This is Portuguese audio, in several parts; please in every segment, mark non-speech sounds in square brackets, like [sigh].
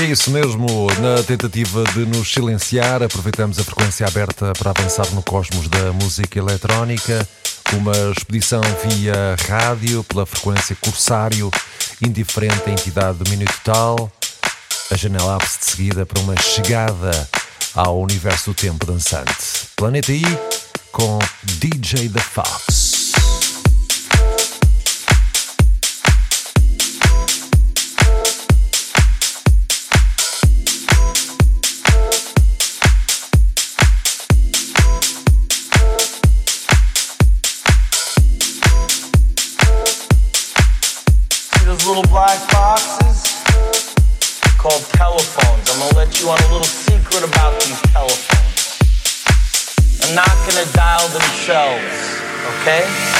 É isso mesmo, na tentativa de nos silenciar, aproveitamos a frequência aberta para avançar no cosmos da música eletrónica. Uma expedição via rádio, pela frequência Corsário, indiferente à entidade do Minuto Tal. A janela abre-se de seguida para uma chegada ao universo do tempo dançante. Planeta I com DJ The Fox. You on a little secret about these telephones. I'm not gonna dial themselves, okay?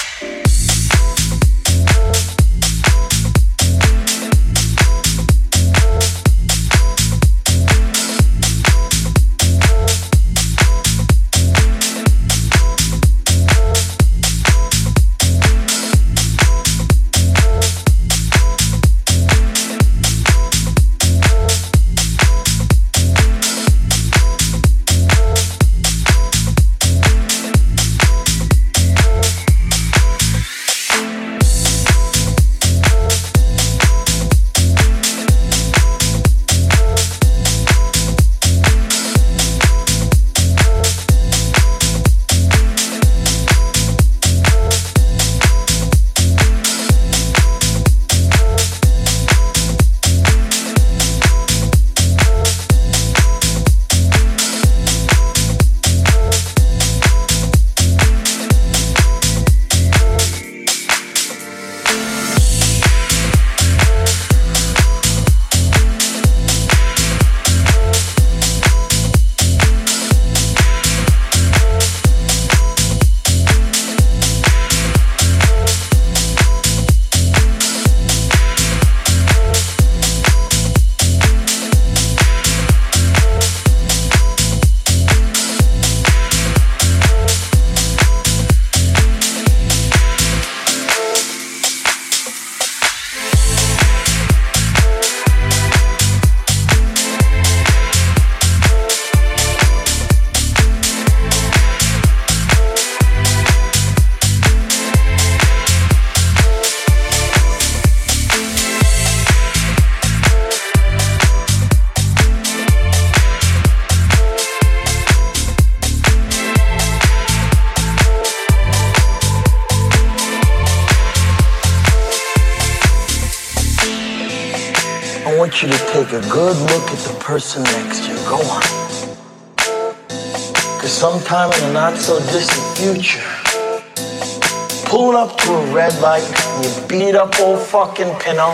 Pinot,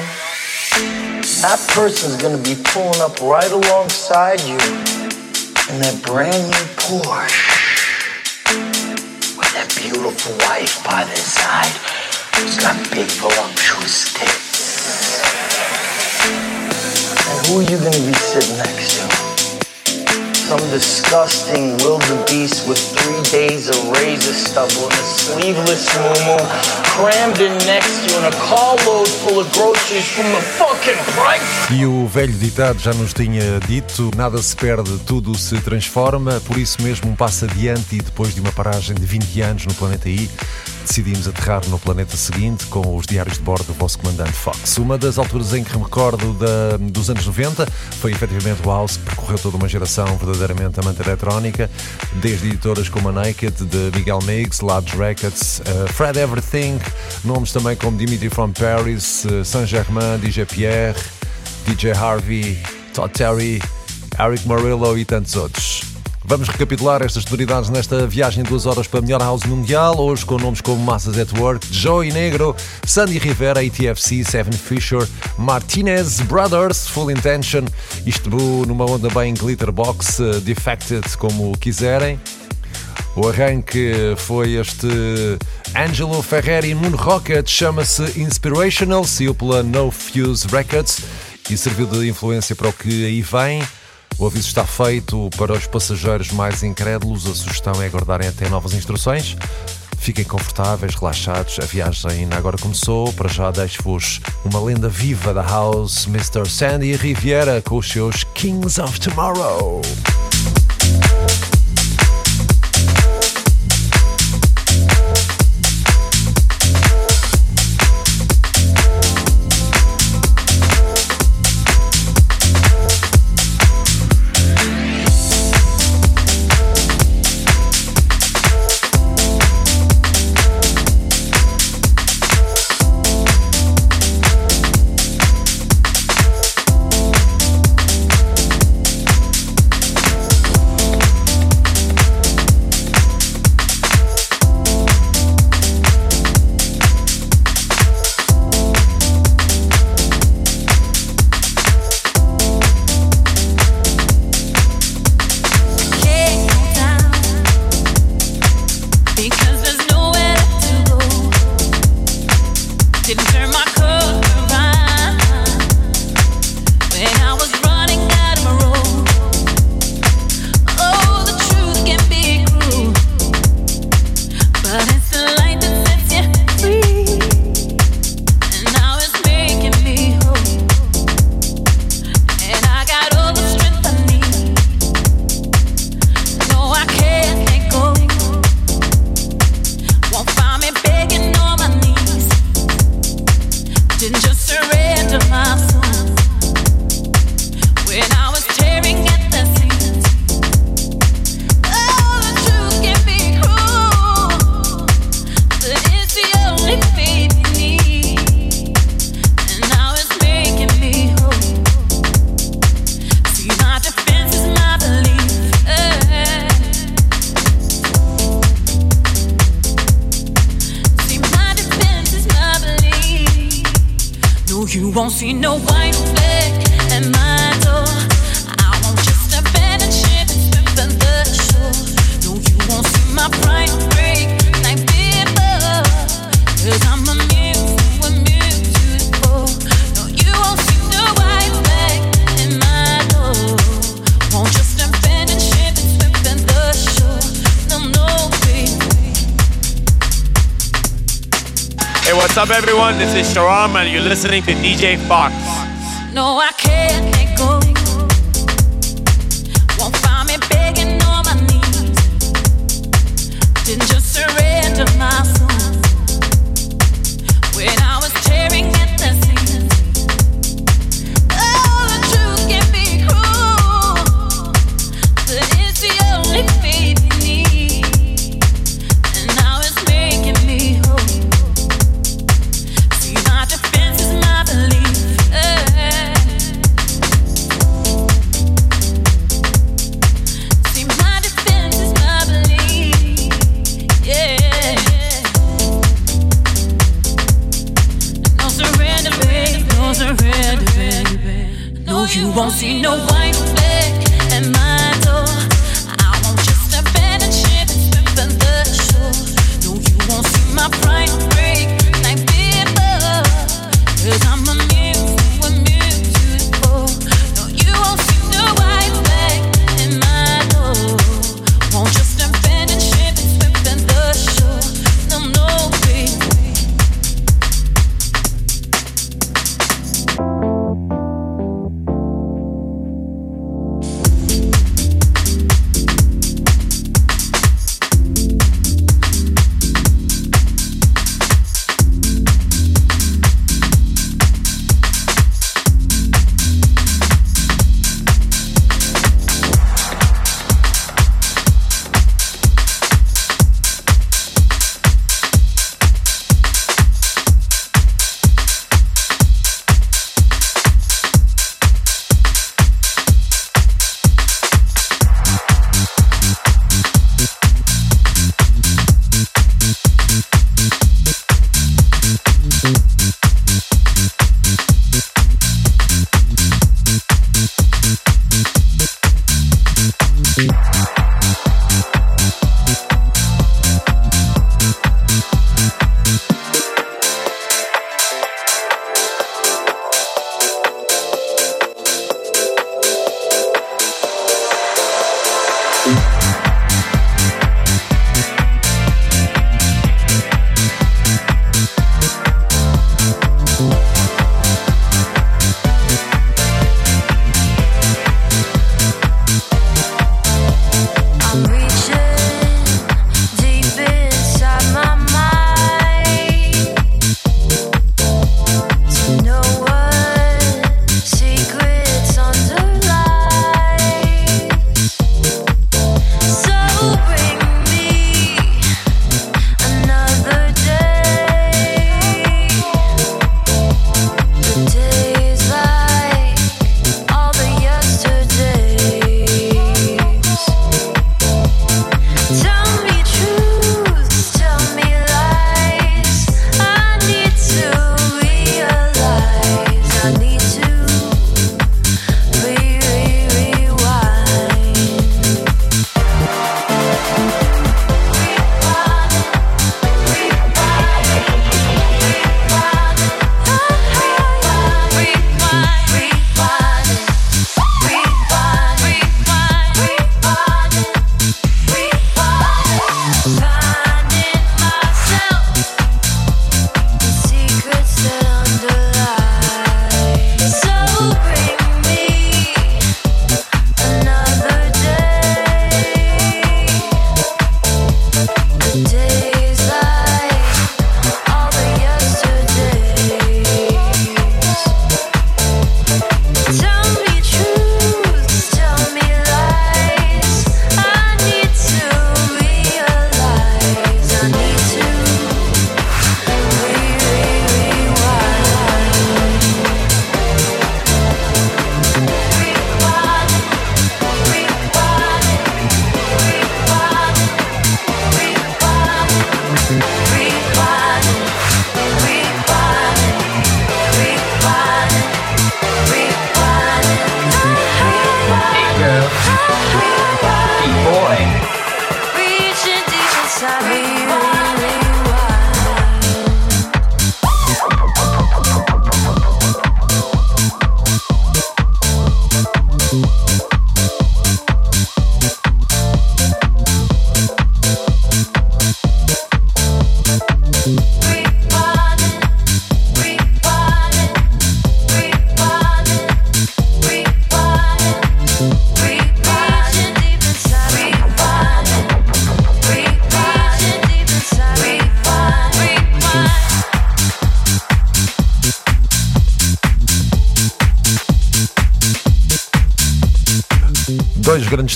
that person's gonna be pulling up right alongside you in that brand new Porsche with that beautiful wife by their side who's got big voluptuous tits. And who are you gonna be sitting next to? Some disgusting wildebeest with three days of razor stubble and a sleeveless moo E o velho ditado já nos tinha dito: nada se perde, tudo se transforma. Por isso mesmo, um passo adiante e depois de uma paragem de 20 anos no planeta I decidimos aterrar no planeta seguinte com os diários de bordo do vosso comandante Fox. Uma das alturas em que me recordo da, dos anos 90 foi efetivamente o House, que percorreu toda uma geração verdadeiramente amante eletrónica, desde editoras como a Naked, de Miguel Miggs, Large Records, uh, Fred Everything, nomes também como Dimitri from Paris, uh, Saint-Germain, DJ Pierre, DJ Harvey, Todd Terry, Eric Morillo e tantos outros. Vamos recapitular estas sonoridades nesta viagem de duas horas para a melhor house mundial, hoje com nomes como Massas at Work, Joey Negro, Sandy Rivera, ATFC, Seven Fisher, Martinez Brothers, Full Intention, isto numa onda bem glitterbox, uh, defected, como quiserem. O arranque foi este Angelo Ferreri Moon Rocket, chama-se Inspirational, saiu pela No Fuse Records e serviu de influência para o que aí vem. O aviso está feito para os passageiros mais incrédulos. A sugestão é aguardarem até novas instruções. Fiquem confortáveis, relaxados. A viagem ainda agora começou. Para já deixo-vos uma lenda viva da house, Mr. Sandy Riviera, com os seus Kings of Tomorrow. Listening to DJ Fox. No, I can't go. Won't find me begging on my knees. Didn't just surrender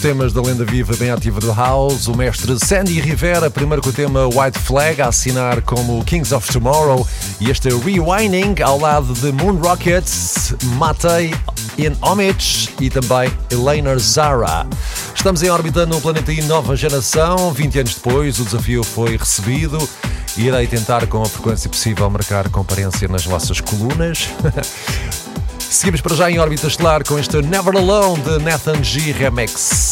Temas da lenda viva bem ativa do House, o mestre Sandy Rivera, primeiro com o tema White Flag, a assinar como Kings of Tomorrow, e este Rewinding ao lado de Moon Rockets, Matei in Homage e também Elena Zara. Estamos em órbita no planeta I nova geração, 20 anos depois o desafio foi recebido. Irei tentar com a frequência possível marcar comparência nas vossas colunas. [laughs] Seguimos para já em órbita estelar com este Never Alone de Nathan G Remix.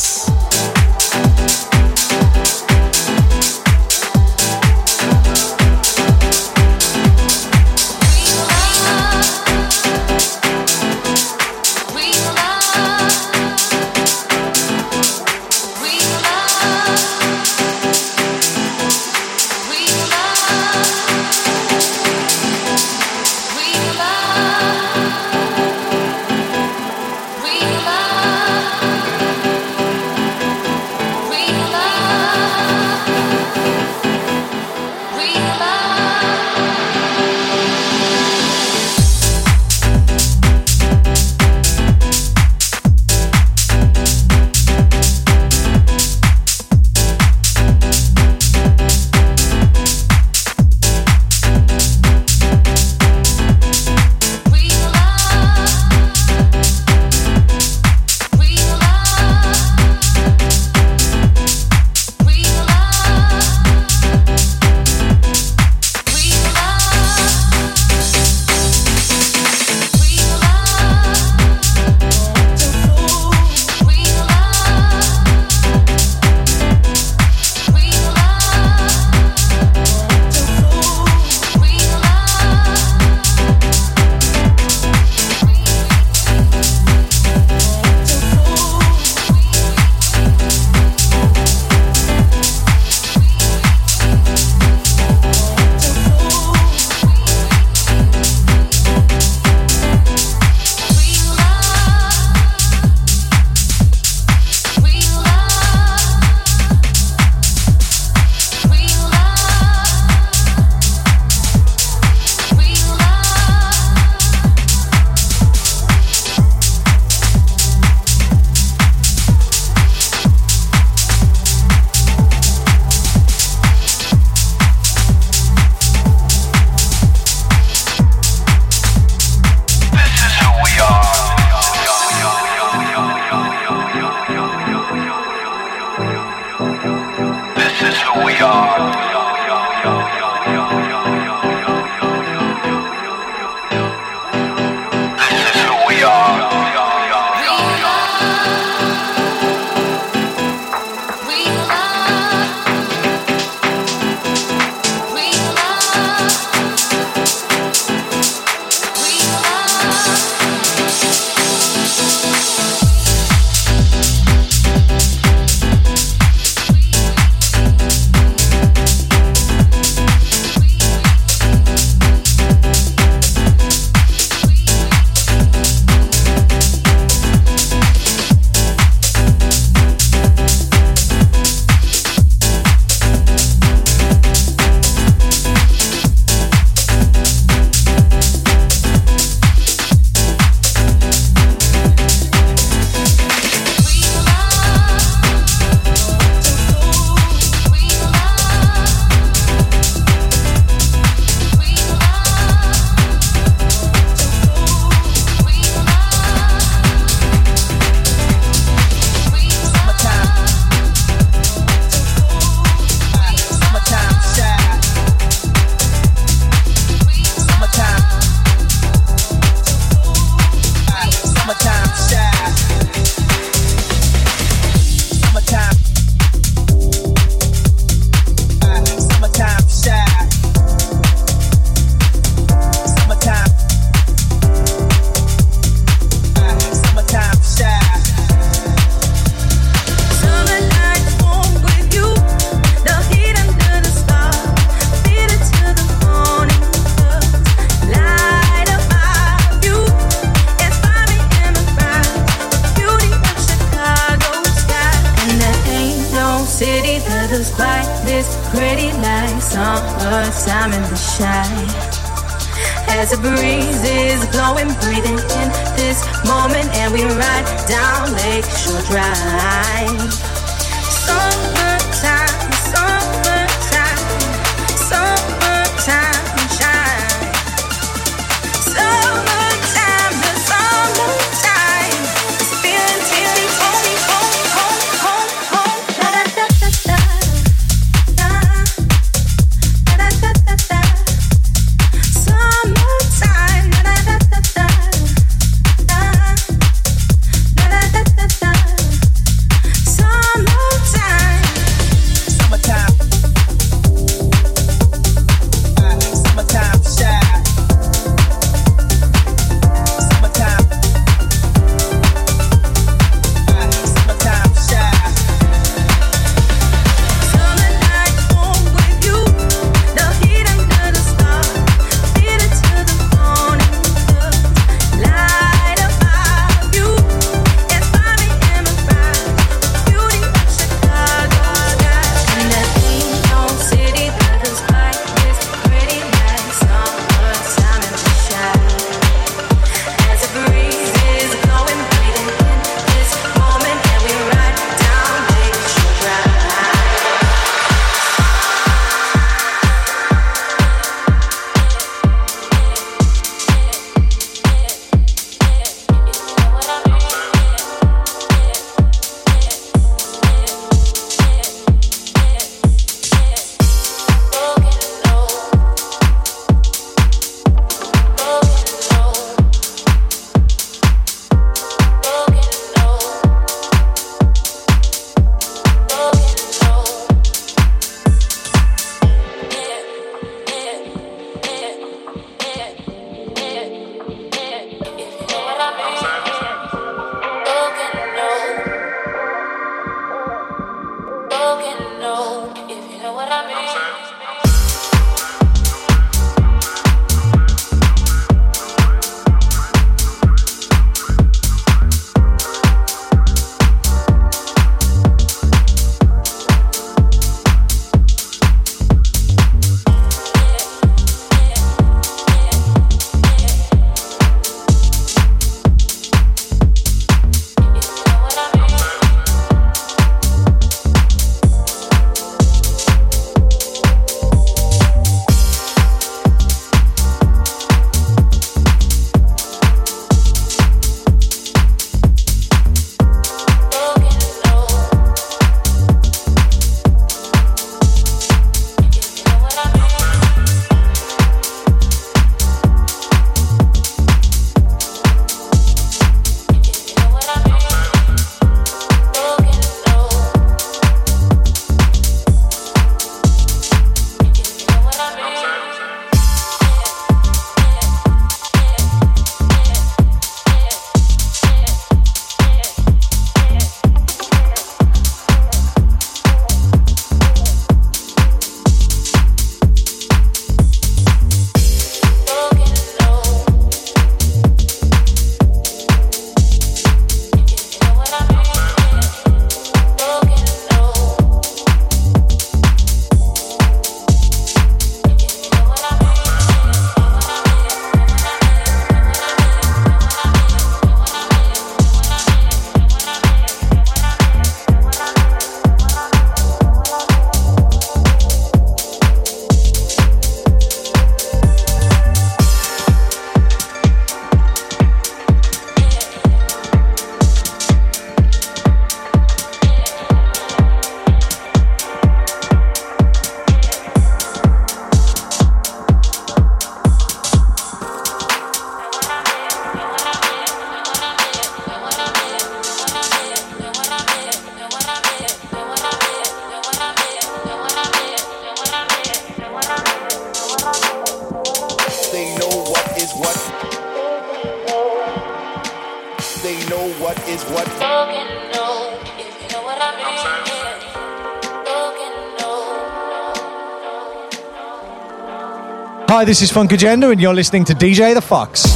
this is Funkagenda, and you're listening to DJ the Fox.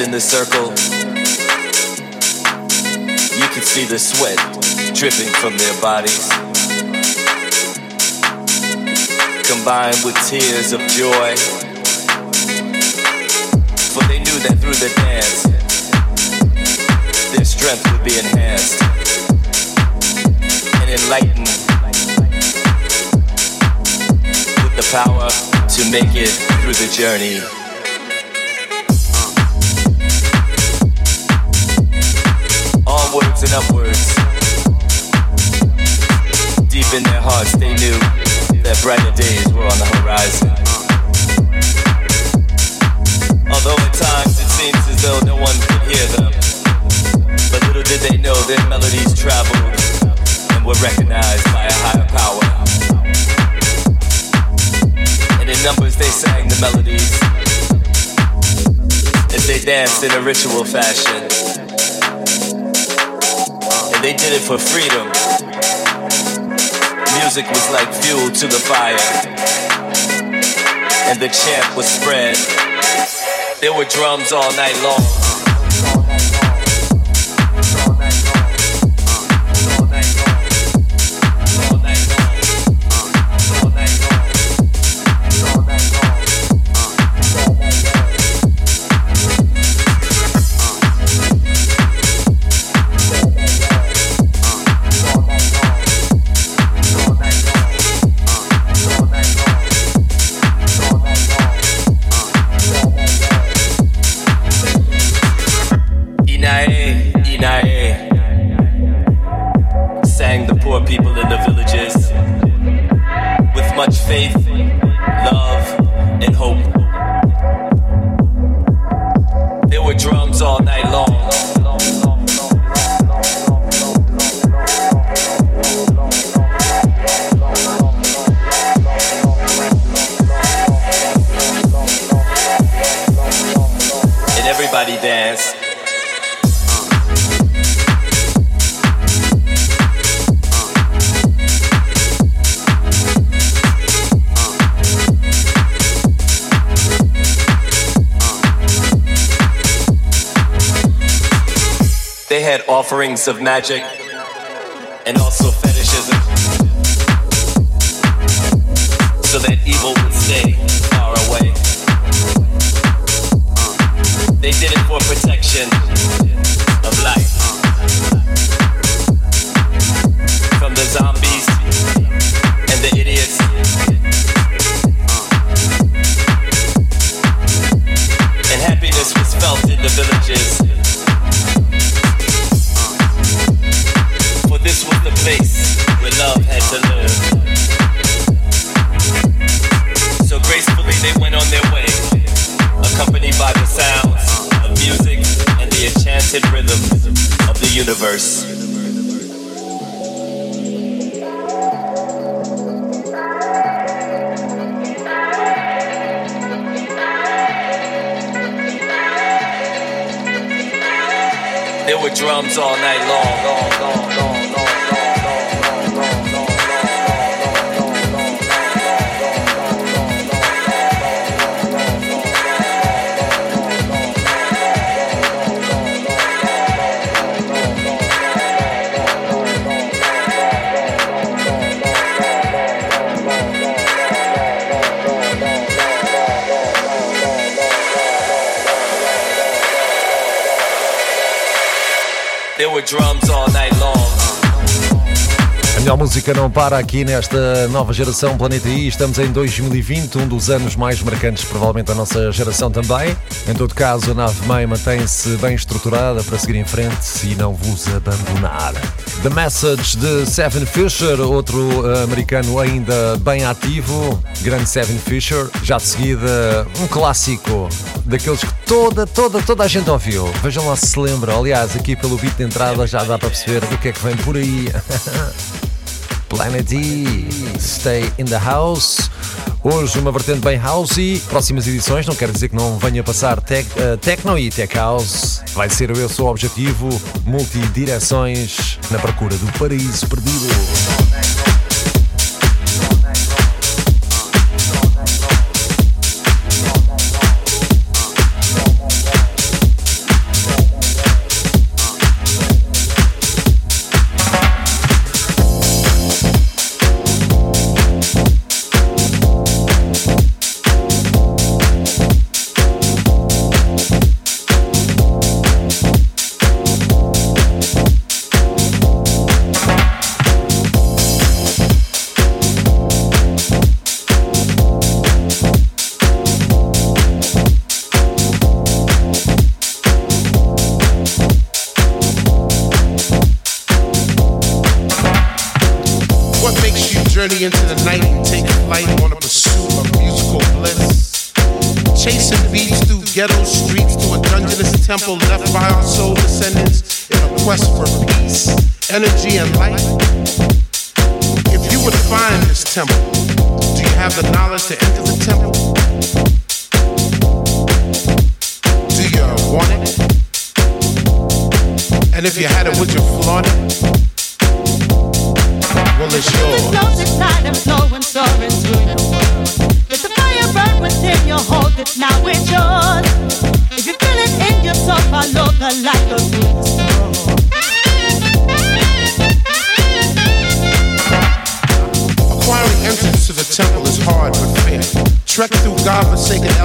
In the circle, you could see the sweat dripping from their bodies, combined with tears of joy. For they knew that through the dance, their strength would be enhanced and enlightened with the power to make it through the journey. And upwards. Deep in their hearts, they knew that brighter days were on the horizon. Although at times it seems as though no one could hear them, but little did they know their melodies traveled and were recognized by a higher power. And in numbers they sang the melodies as they danced in a ritual fashion. They did it for freedom. Music was like fuel to the fire. And the chant was spread. There were drums all night long. Offerings of magic There were drums all night long. A melhor música não para aqui nesta nova geração Planeta I. Estamos em 2020, um dos anos mais marcantes, provavelmente, da nossa geração também. Em todo caso, a nave mãe mantém-se bem estruturada para seguir em frente e não vos abandonar. The Message de Seven Fisher, outro eh, americano ainda bem ativo, grande Seven Fisher. Já de seguida, um clássico daqueles que toda, toda, toda a gente ouviu. Vejam lá se se lembram. Aliás, aqui pelo beat de entrada já dá para perceber o que é que vem por aí. [laughs] Planet E, Stay in the House. Hoje uma vertente bem housey. Próximas edições, não quer dizer que não venha passar tech, uh, techno e tech house. Vai ser o objetivo. Multidireções na procura do paraíso perdido. energy and light. If you would find this temple, do you have the knowledge to enter the temple? Do you want it? And if you had it, would you flaunt it?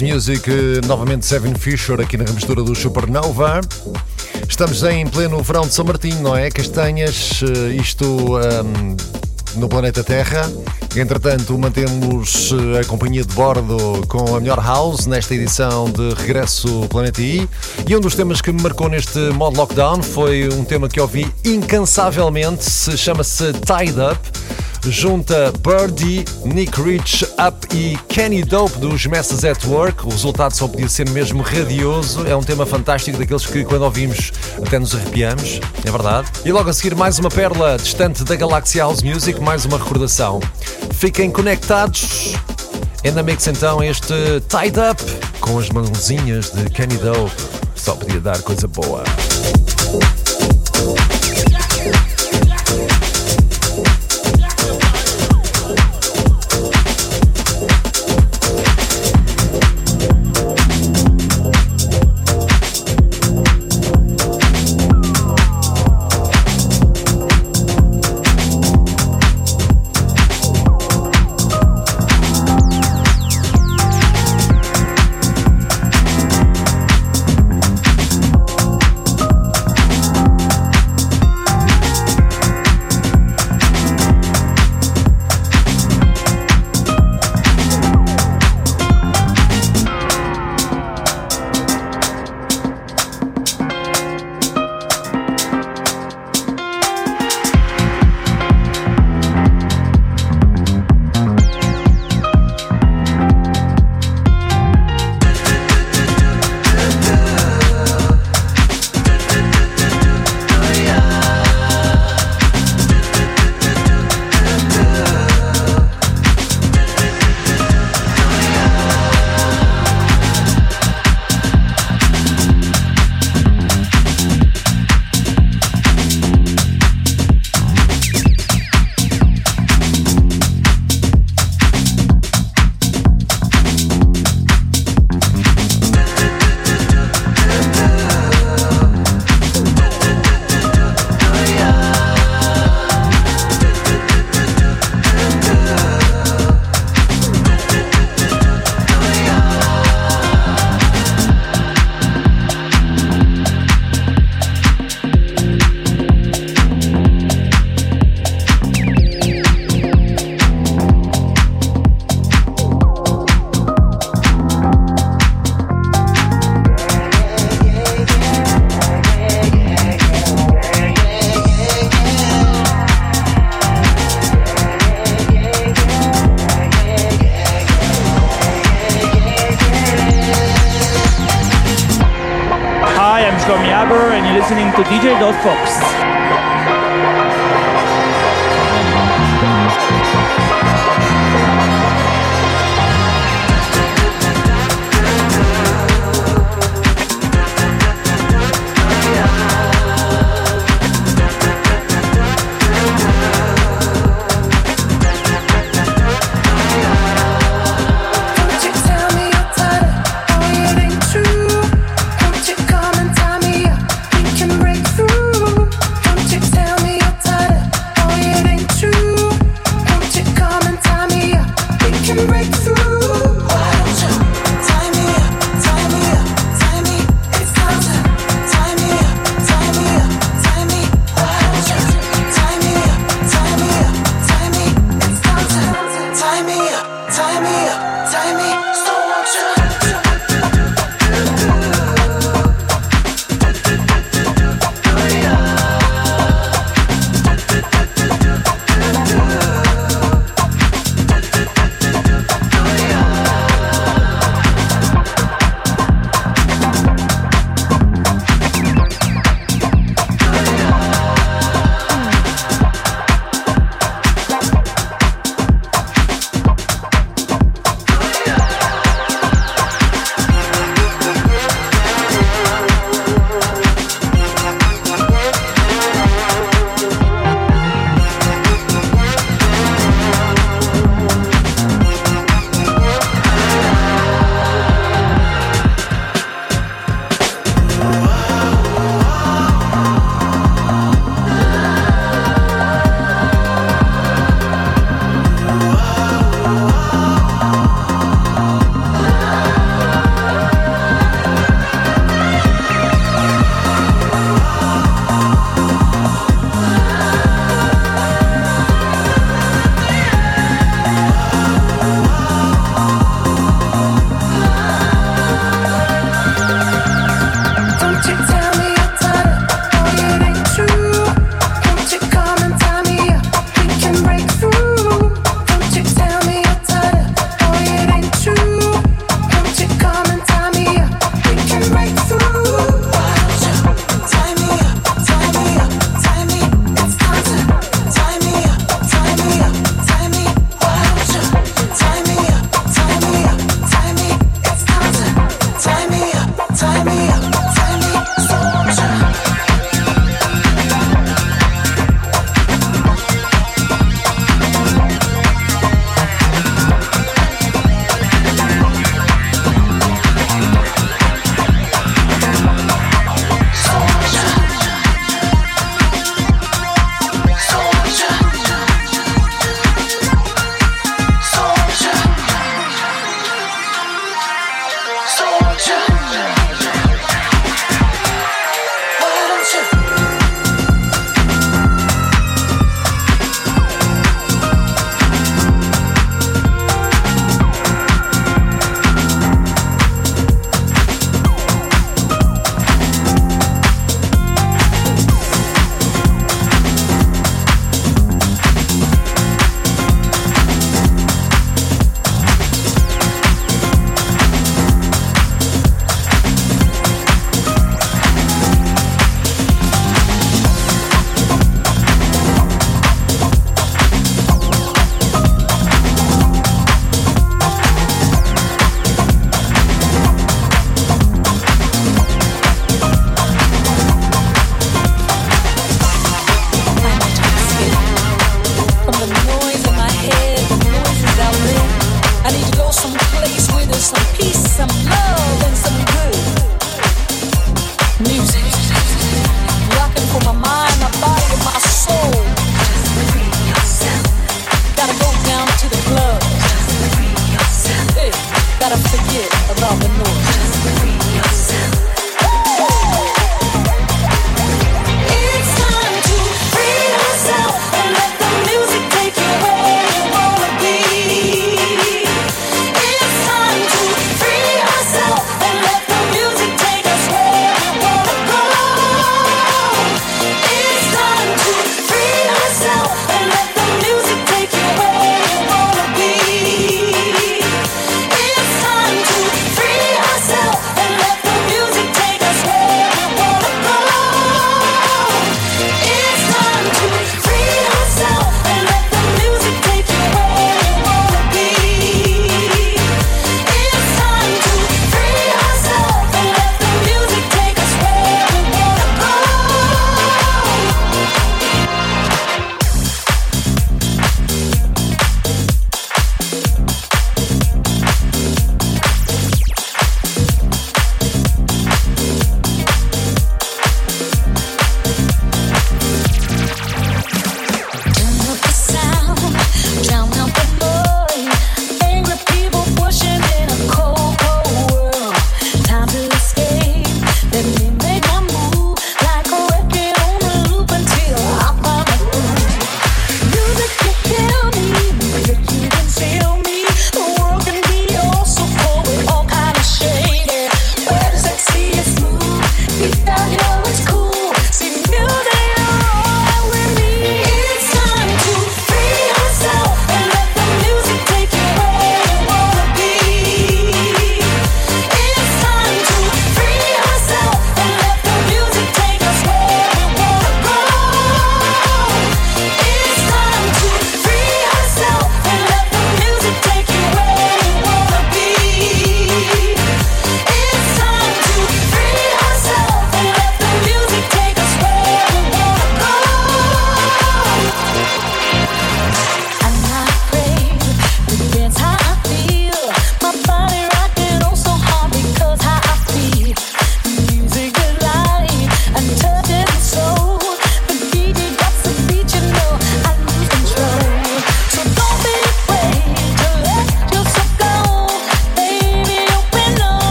House Music, novamente Seven Fisher aqui na remistura do Supernova. Estamos em pleno verão de São Martinho, não é? Castanhas, eh, isto um, no planeta Terra. Entretanto, mantemos eh, a companhia de bordo com a melhor house nesta edição de Regresso Planeta I. E um dos temas que me marcou neste modo lockdown foi um tema que ouvi incansavelmente, se chama-se Tied Up junta Birdie, Nick Rich Up e Kenny Dope dos Messes at Work. O resultado só podia ser mesmo radioso. É um tema fantástico daqueles que, quando ouvimos, até nos arrepiamos. É verdade. E logo a seguir, mais uma pérola distante da Galaxy House Music, mais uma recordação. Fiquem conectados. Ainda mix então este Tied Up com as mãozinhas de Kenny Dope. Só podia dar coisa boa.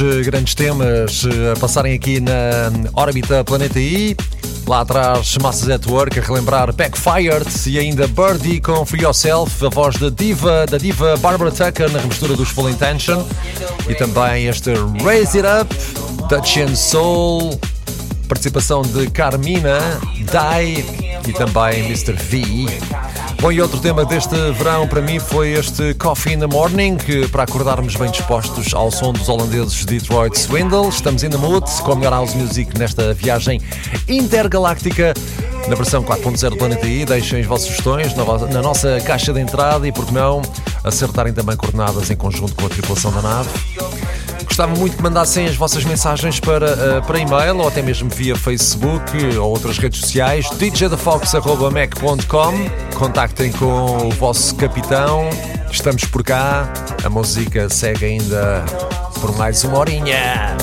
Eh, grandes temas eh, a passarem aqui na órbita Planeta I. Lá atrás, Massas at Work a relembrar Backfired e ainda Birdie com Free Yourself, a voz da diva, da diva Barbara Tucker na remistura dos Full Intention. E também este Raise It Up, Dutch and Soul, participação de Carmina, Die e também Mr. V. Bom, e outro tema deste verão para mim foi este Coffee in the Morning, que para acordarmos bem dispostos ao som dos holandeses Detroit Swindle. Estamos in the mood com a melhor house music nesta viagem intergaláctica. Na versão 4.0 do Planeta I, deixem as vossas sugestões na, nossa caixa de entrada e, por que não, acertarem também coordenadas em conjunto com a tripulação da nave. Gostava muito que mandassem as vossas mensagens para, eh, para e-mail ou até mesmo via Facebook ou outras redes sociais. djthefox.mac.com Contactem com o vosso capitão. Estamos por cá. A música segue ainda por mais uma horinha.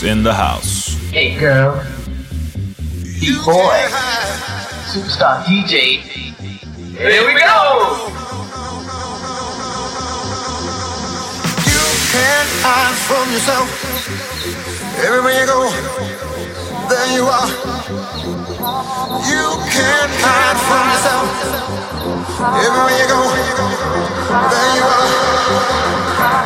Fox in the house. Hey girl. Hey boy. Superstar DJ. Here we go! You can't hide from yourself. Everywhere you go, there you are. You can't hide from yourself. Everywhere you go, there you are.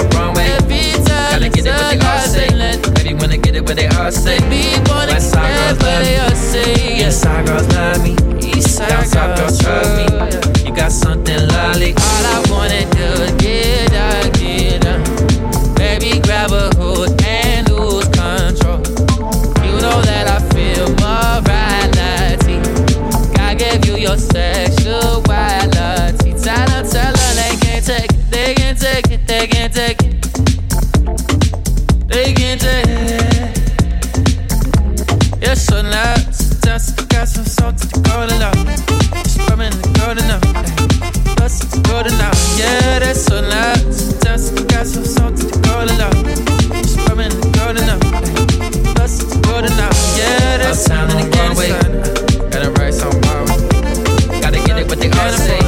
the wrong way. Every time Gotta get it they all say. Baby wanna get it what they all say. West side girls love me. All say, yeah. East side girls love me. East side Down girls, south girls trust me. You got something lolly. sound in the. Gotta. Gotta get it they all say.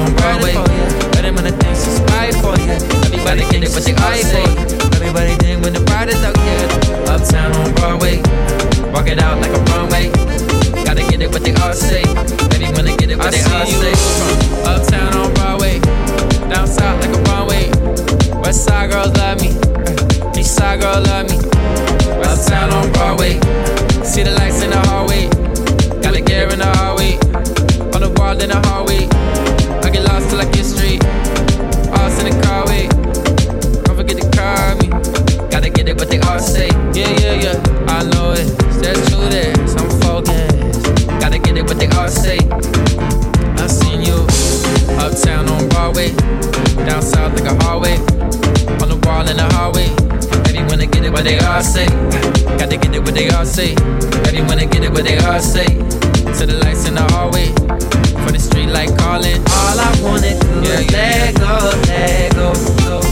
On Broadway. Better when the things right for you. Everybody get it they all say. Everybody when the. Uptown on Broadway. Walk it out like a they all say. Got to get it what they all say. Gotta wanna get it what they all say. To the lights in the hallway, for the street like calling. All I wanna do yeah, is yeah. let go, let go, go.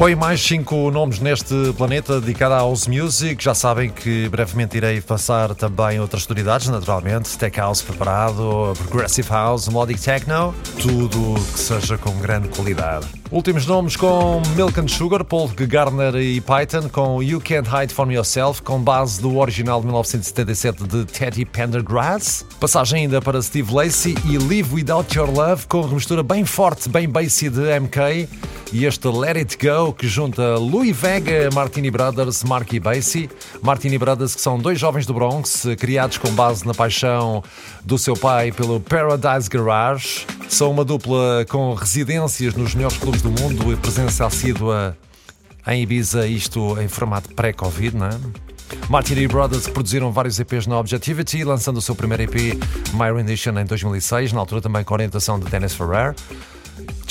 Põe mais cinco nomes neste planeta dedicado à House Music. Já sabem que brevemente irei passar também outras sonoridades, naturalmente. Tech House preparado, Progressive House, Melodic Techno, tudo que seja com grande qualidade. Últimos nomes com Milk and Sugar, Paul Gardner e Python, com You Can't Hide From Yourself, com base do original de 1977 de Teddy Pendergrass. Passagem ainda para Steve Lacey e Live Without Your Love, com remistura bem forte, bem bassy de MK. E este Let It Go, que junta Louis Vega, Martini Brothers, Marky Bassey. Martini Brothers, que são dois jovens do Bronx, criados com base na paixão do seu pai pelo Paradise Garage. São uma dupla com residências nos melhores clubes do mundo e presença assídua em Ibiza, isto em formato pré-Covid, não é? Martini Brothers produziram vários EPs na Objectivity, lançando o seu primeiro EP, My Rendition, em 2006, na altura também com a orientação de Dennis Ferrer.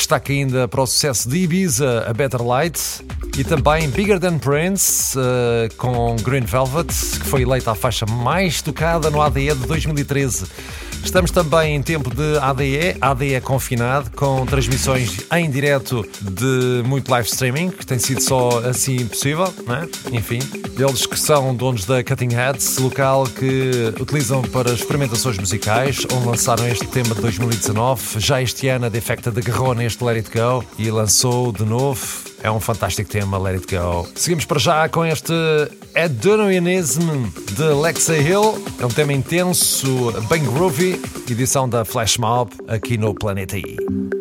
Destaque ainda para o sucesso de Ibiza, A Better Light, e também Bigger Than Prince, uh, com Green Velvet, que foi eleita a faixa mais tocada no ADE de 2013. Estamos também em tempo de ADE, ADE confinado, com transmissões em direto de muito live streaming, que tem sido só assim possível, né? enfim. Eles que são donos da Cutting Heads, local que utilizam para experimentações musicais, onde lançaram este tema de 2019. Já este ano a Defecta agarrou neste Let It Go e lançou de novo é um fantástico tema, Let It Go. Seguimos para já com este Adonianism de Alexa Hill. É um tema intenso, bem groovy, edição da Flash Mob aqui no Planeta I.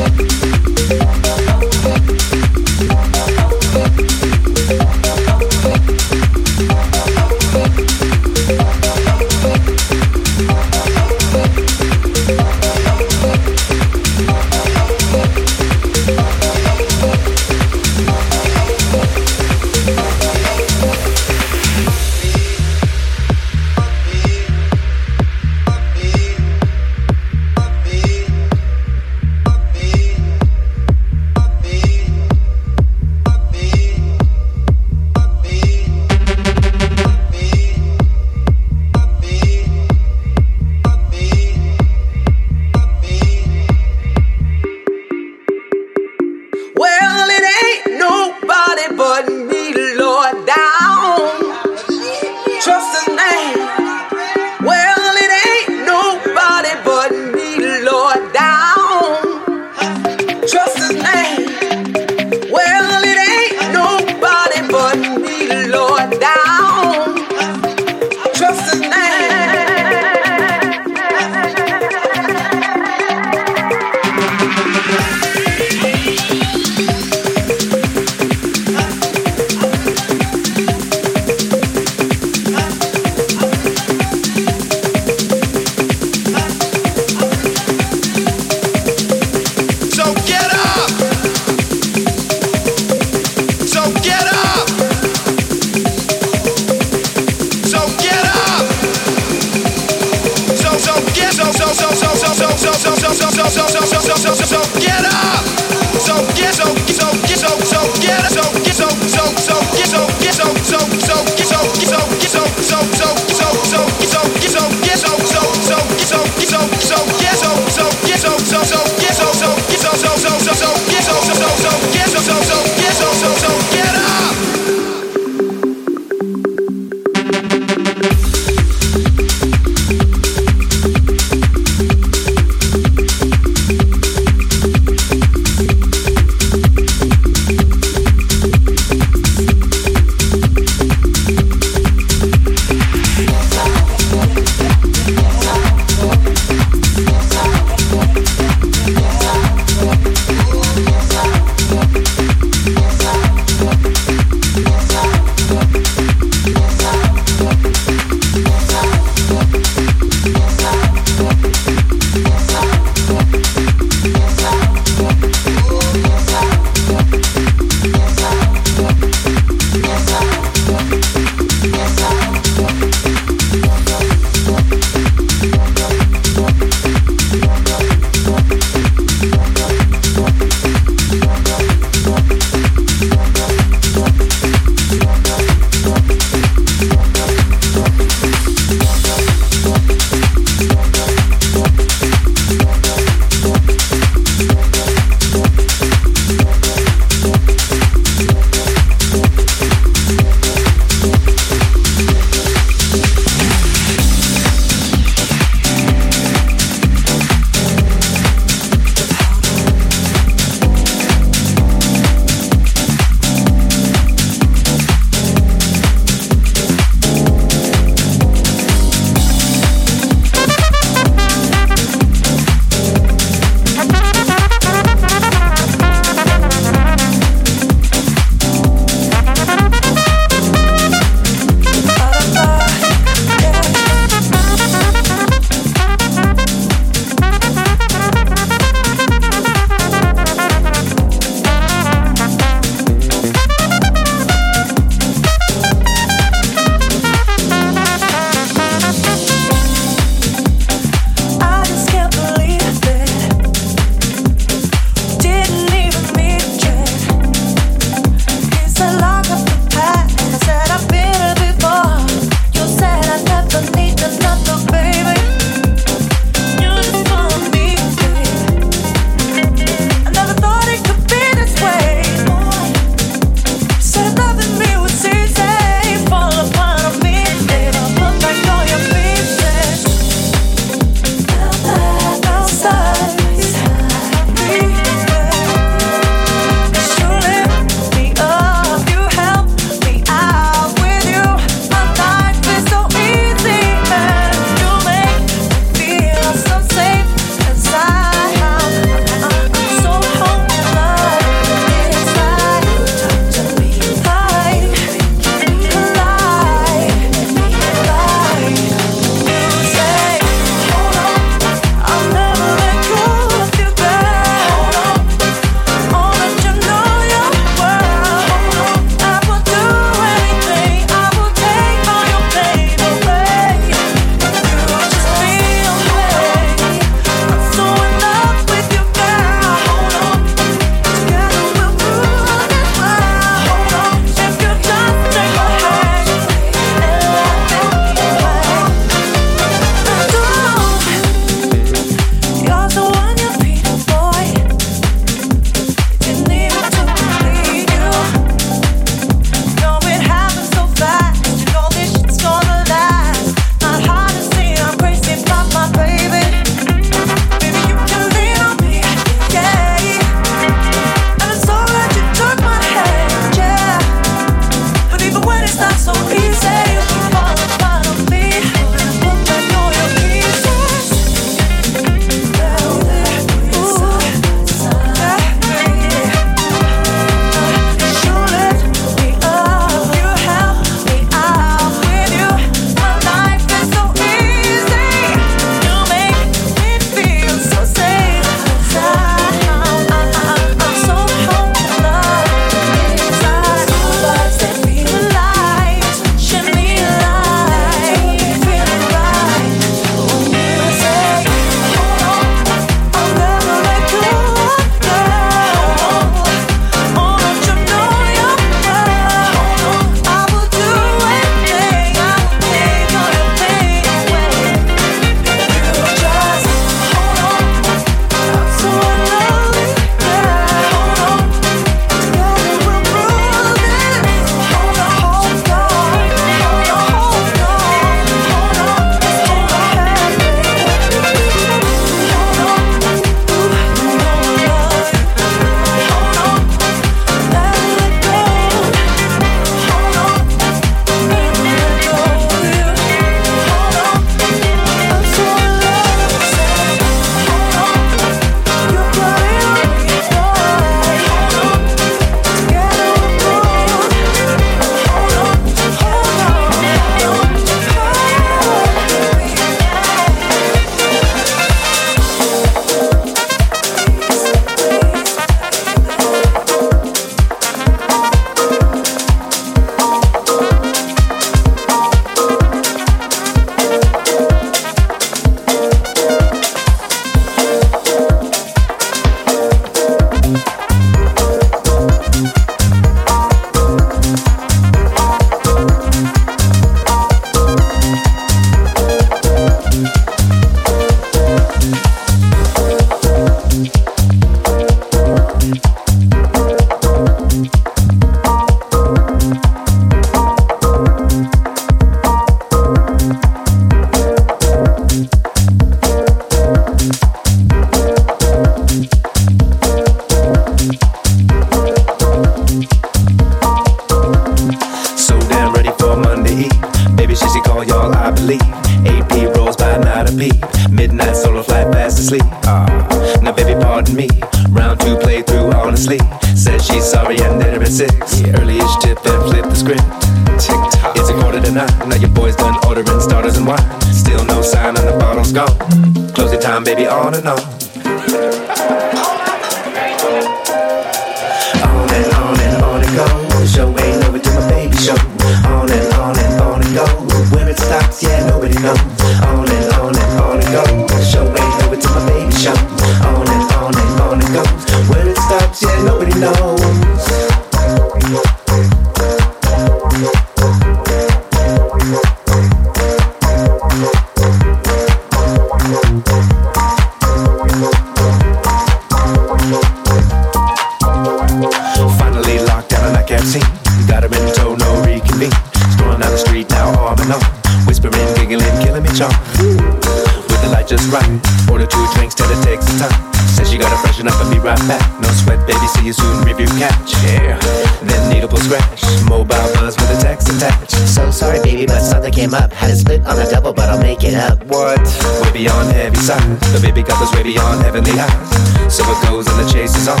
scene. Got her in tow, no reconvene. Strolling down the street now, in arm. Whispering, giggling, killing me charm. With the light just right. Order two drinks, till it takes some time. Says she gotta freshen up and be right back. No sweat, baby, see you soon. Review catch. Yeah. Then needle pull scratch. Mobile buzz with a text attached. So sorry, baby, but something came up. Had a split on a double, but I'll make it up. What? Way beyond heavy side. The baby got us way beyond heavenly highs. So it goes and the chase is on.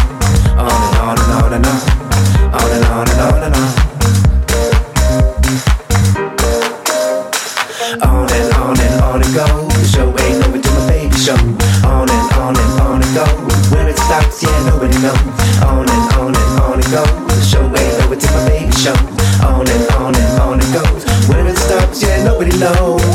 On and on and on and on. On and on and on and on. On and on and on it goes. Show ain't over till my baby show. On and on and on it goes. Where it stops, yeah, nobody knows. On and on and on it goes. Show ain't over till my baby show. On and on and on it goes. Where it stops, yeah, nobody knows.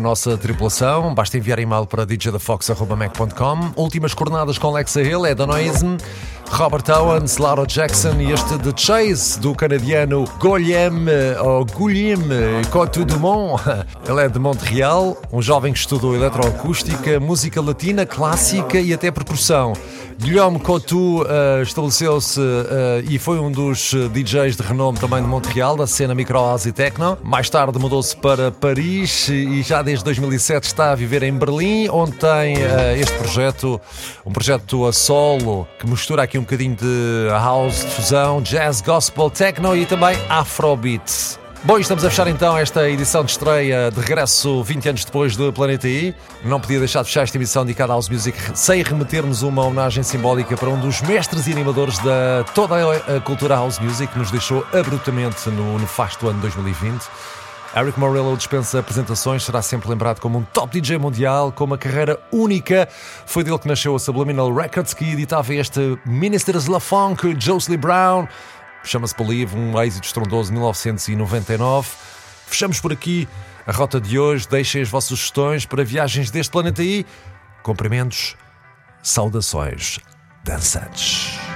A nossa tripulação. Basta enviar e-mail para djdafox.mac.com. Últimas coordenadas com Lexa Hill é da Robert Owens, Laura Jackson e este The Chase do canadiano Guillaume ou Guillaume Cotu Dumont. [laughs] Ele é de Montreal, um jovem que estudou eletroacústica, música latina, clássica e até percussão. Guilherme Cotu uh, estabeleceu-se uh, e foi um dos DJs de renome também de Montreal, da cena Micro House e Techno. Mais tarde mudou-se para Paris e já desde 2007 está a viver em Berlim, onde tem uh, este projeto, um projeto a solo que mistura aqui um bocadinho de house, de fusão, jazz, gospel, techno e também afrobeat. Bom, estamos a fechar então esta edição de estreia de regresso 20 anos depois do Planeta I. Não podia deixar de fechar esta emissão dedicada à House Music sem remetermos uma homenagem simbólica para um dos mestres e animadores da toda a cultura House Music que nos deixou abruptamente no nefasto ano 2020. Eric Morillo dispensa apresentações, será sempre lembrado como um top DJ mundial, com uma carreira única. Foi dele que nasceu a Subliminal Records, que editava este Ministers La Funk, Josley Brown, chama-se Believe, um êxito estrondoso de 1999. Fechamos por aqui a rota de hoje. Deixem as vossas sugestões para viagens deste planeta aí. Cumprimentos, saudações dançantes.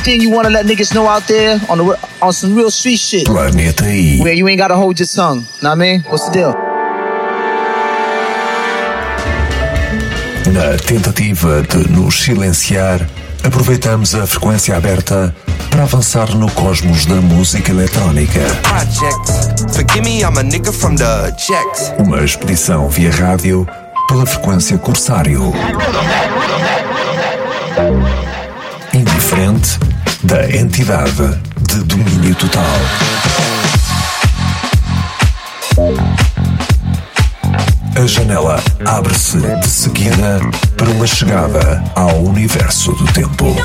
Anything you want to let niggas know out there on the on some real street shit. Planeta E. Where you ain't gotta hold your tongue. Know what I mean? What's the deal? Na tentativa de nos silenciar, aproveitamos a frequência aberta para avançar no cosmos da música eletrónica. Uma expedição via rádio pela frequência Corsário. Indiferente da entidade de domínio total. A janela abre-se de seguida para uma chegada ao universo do tempo.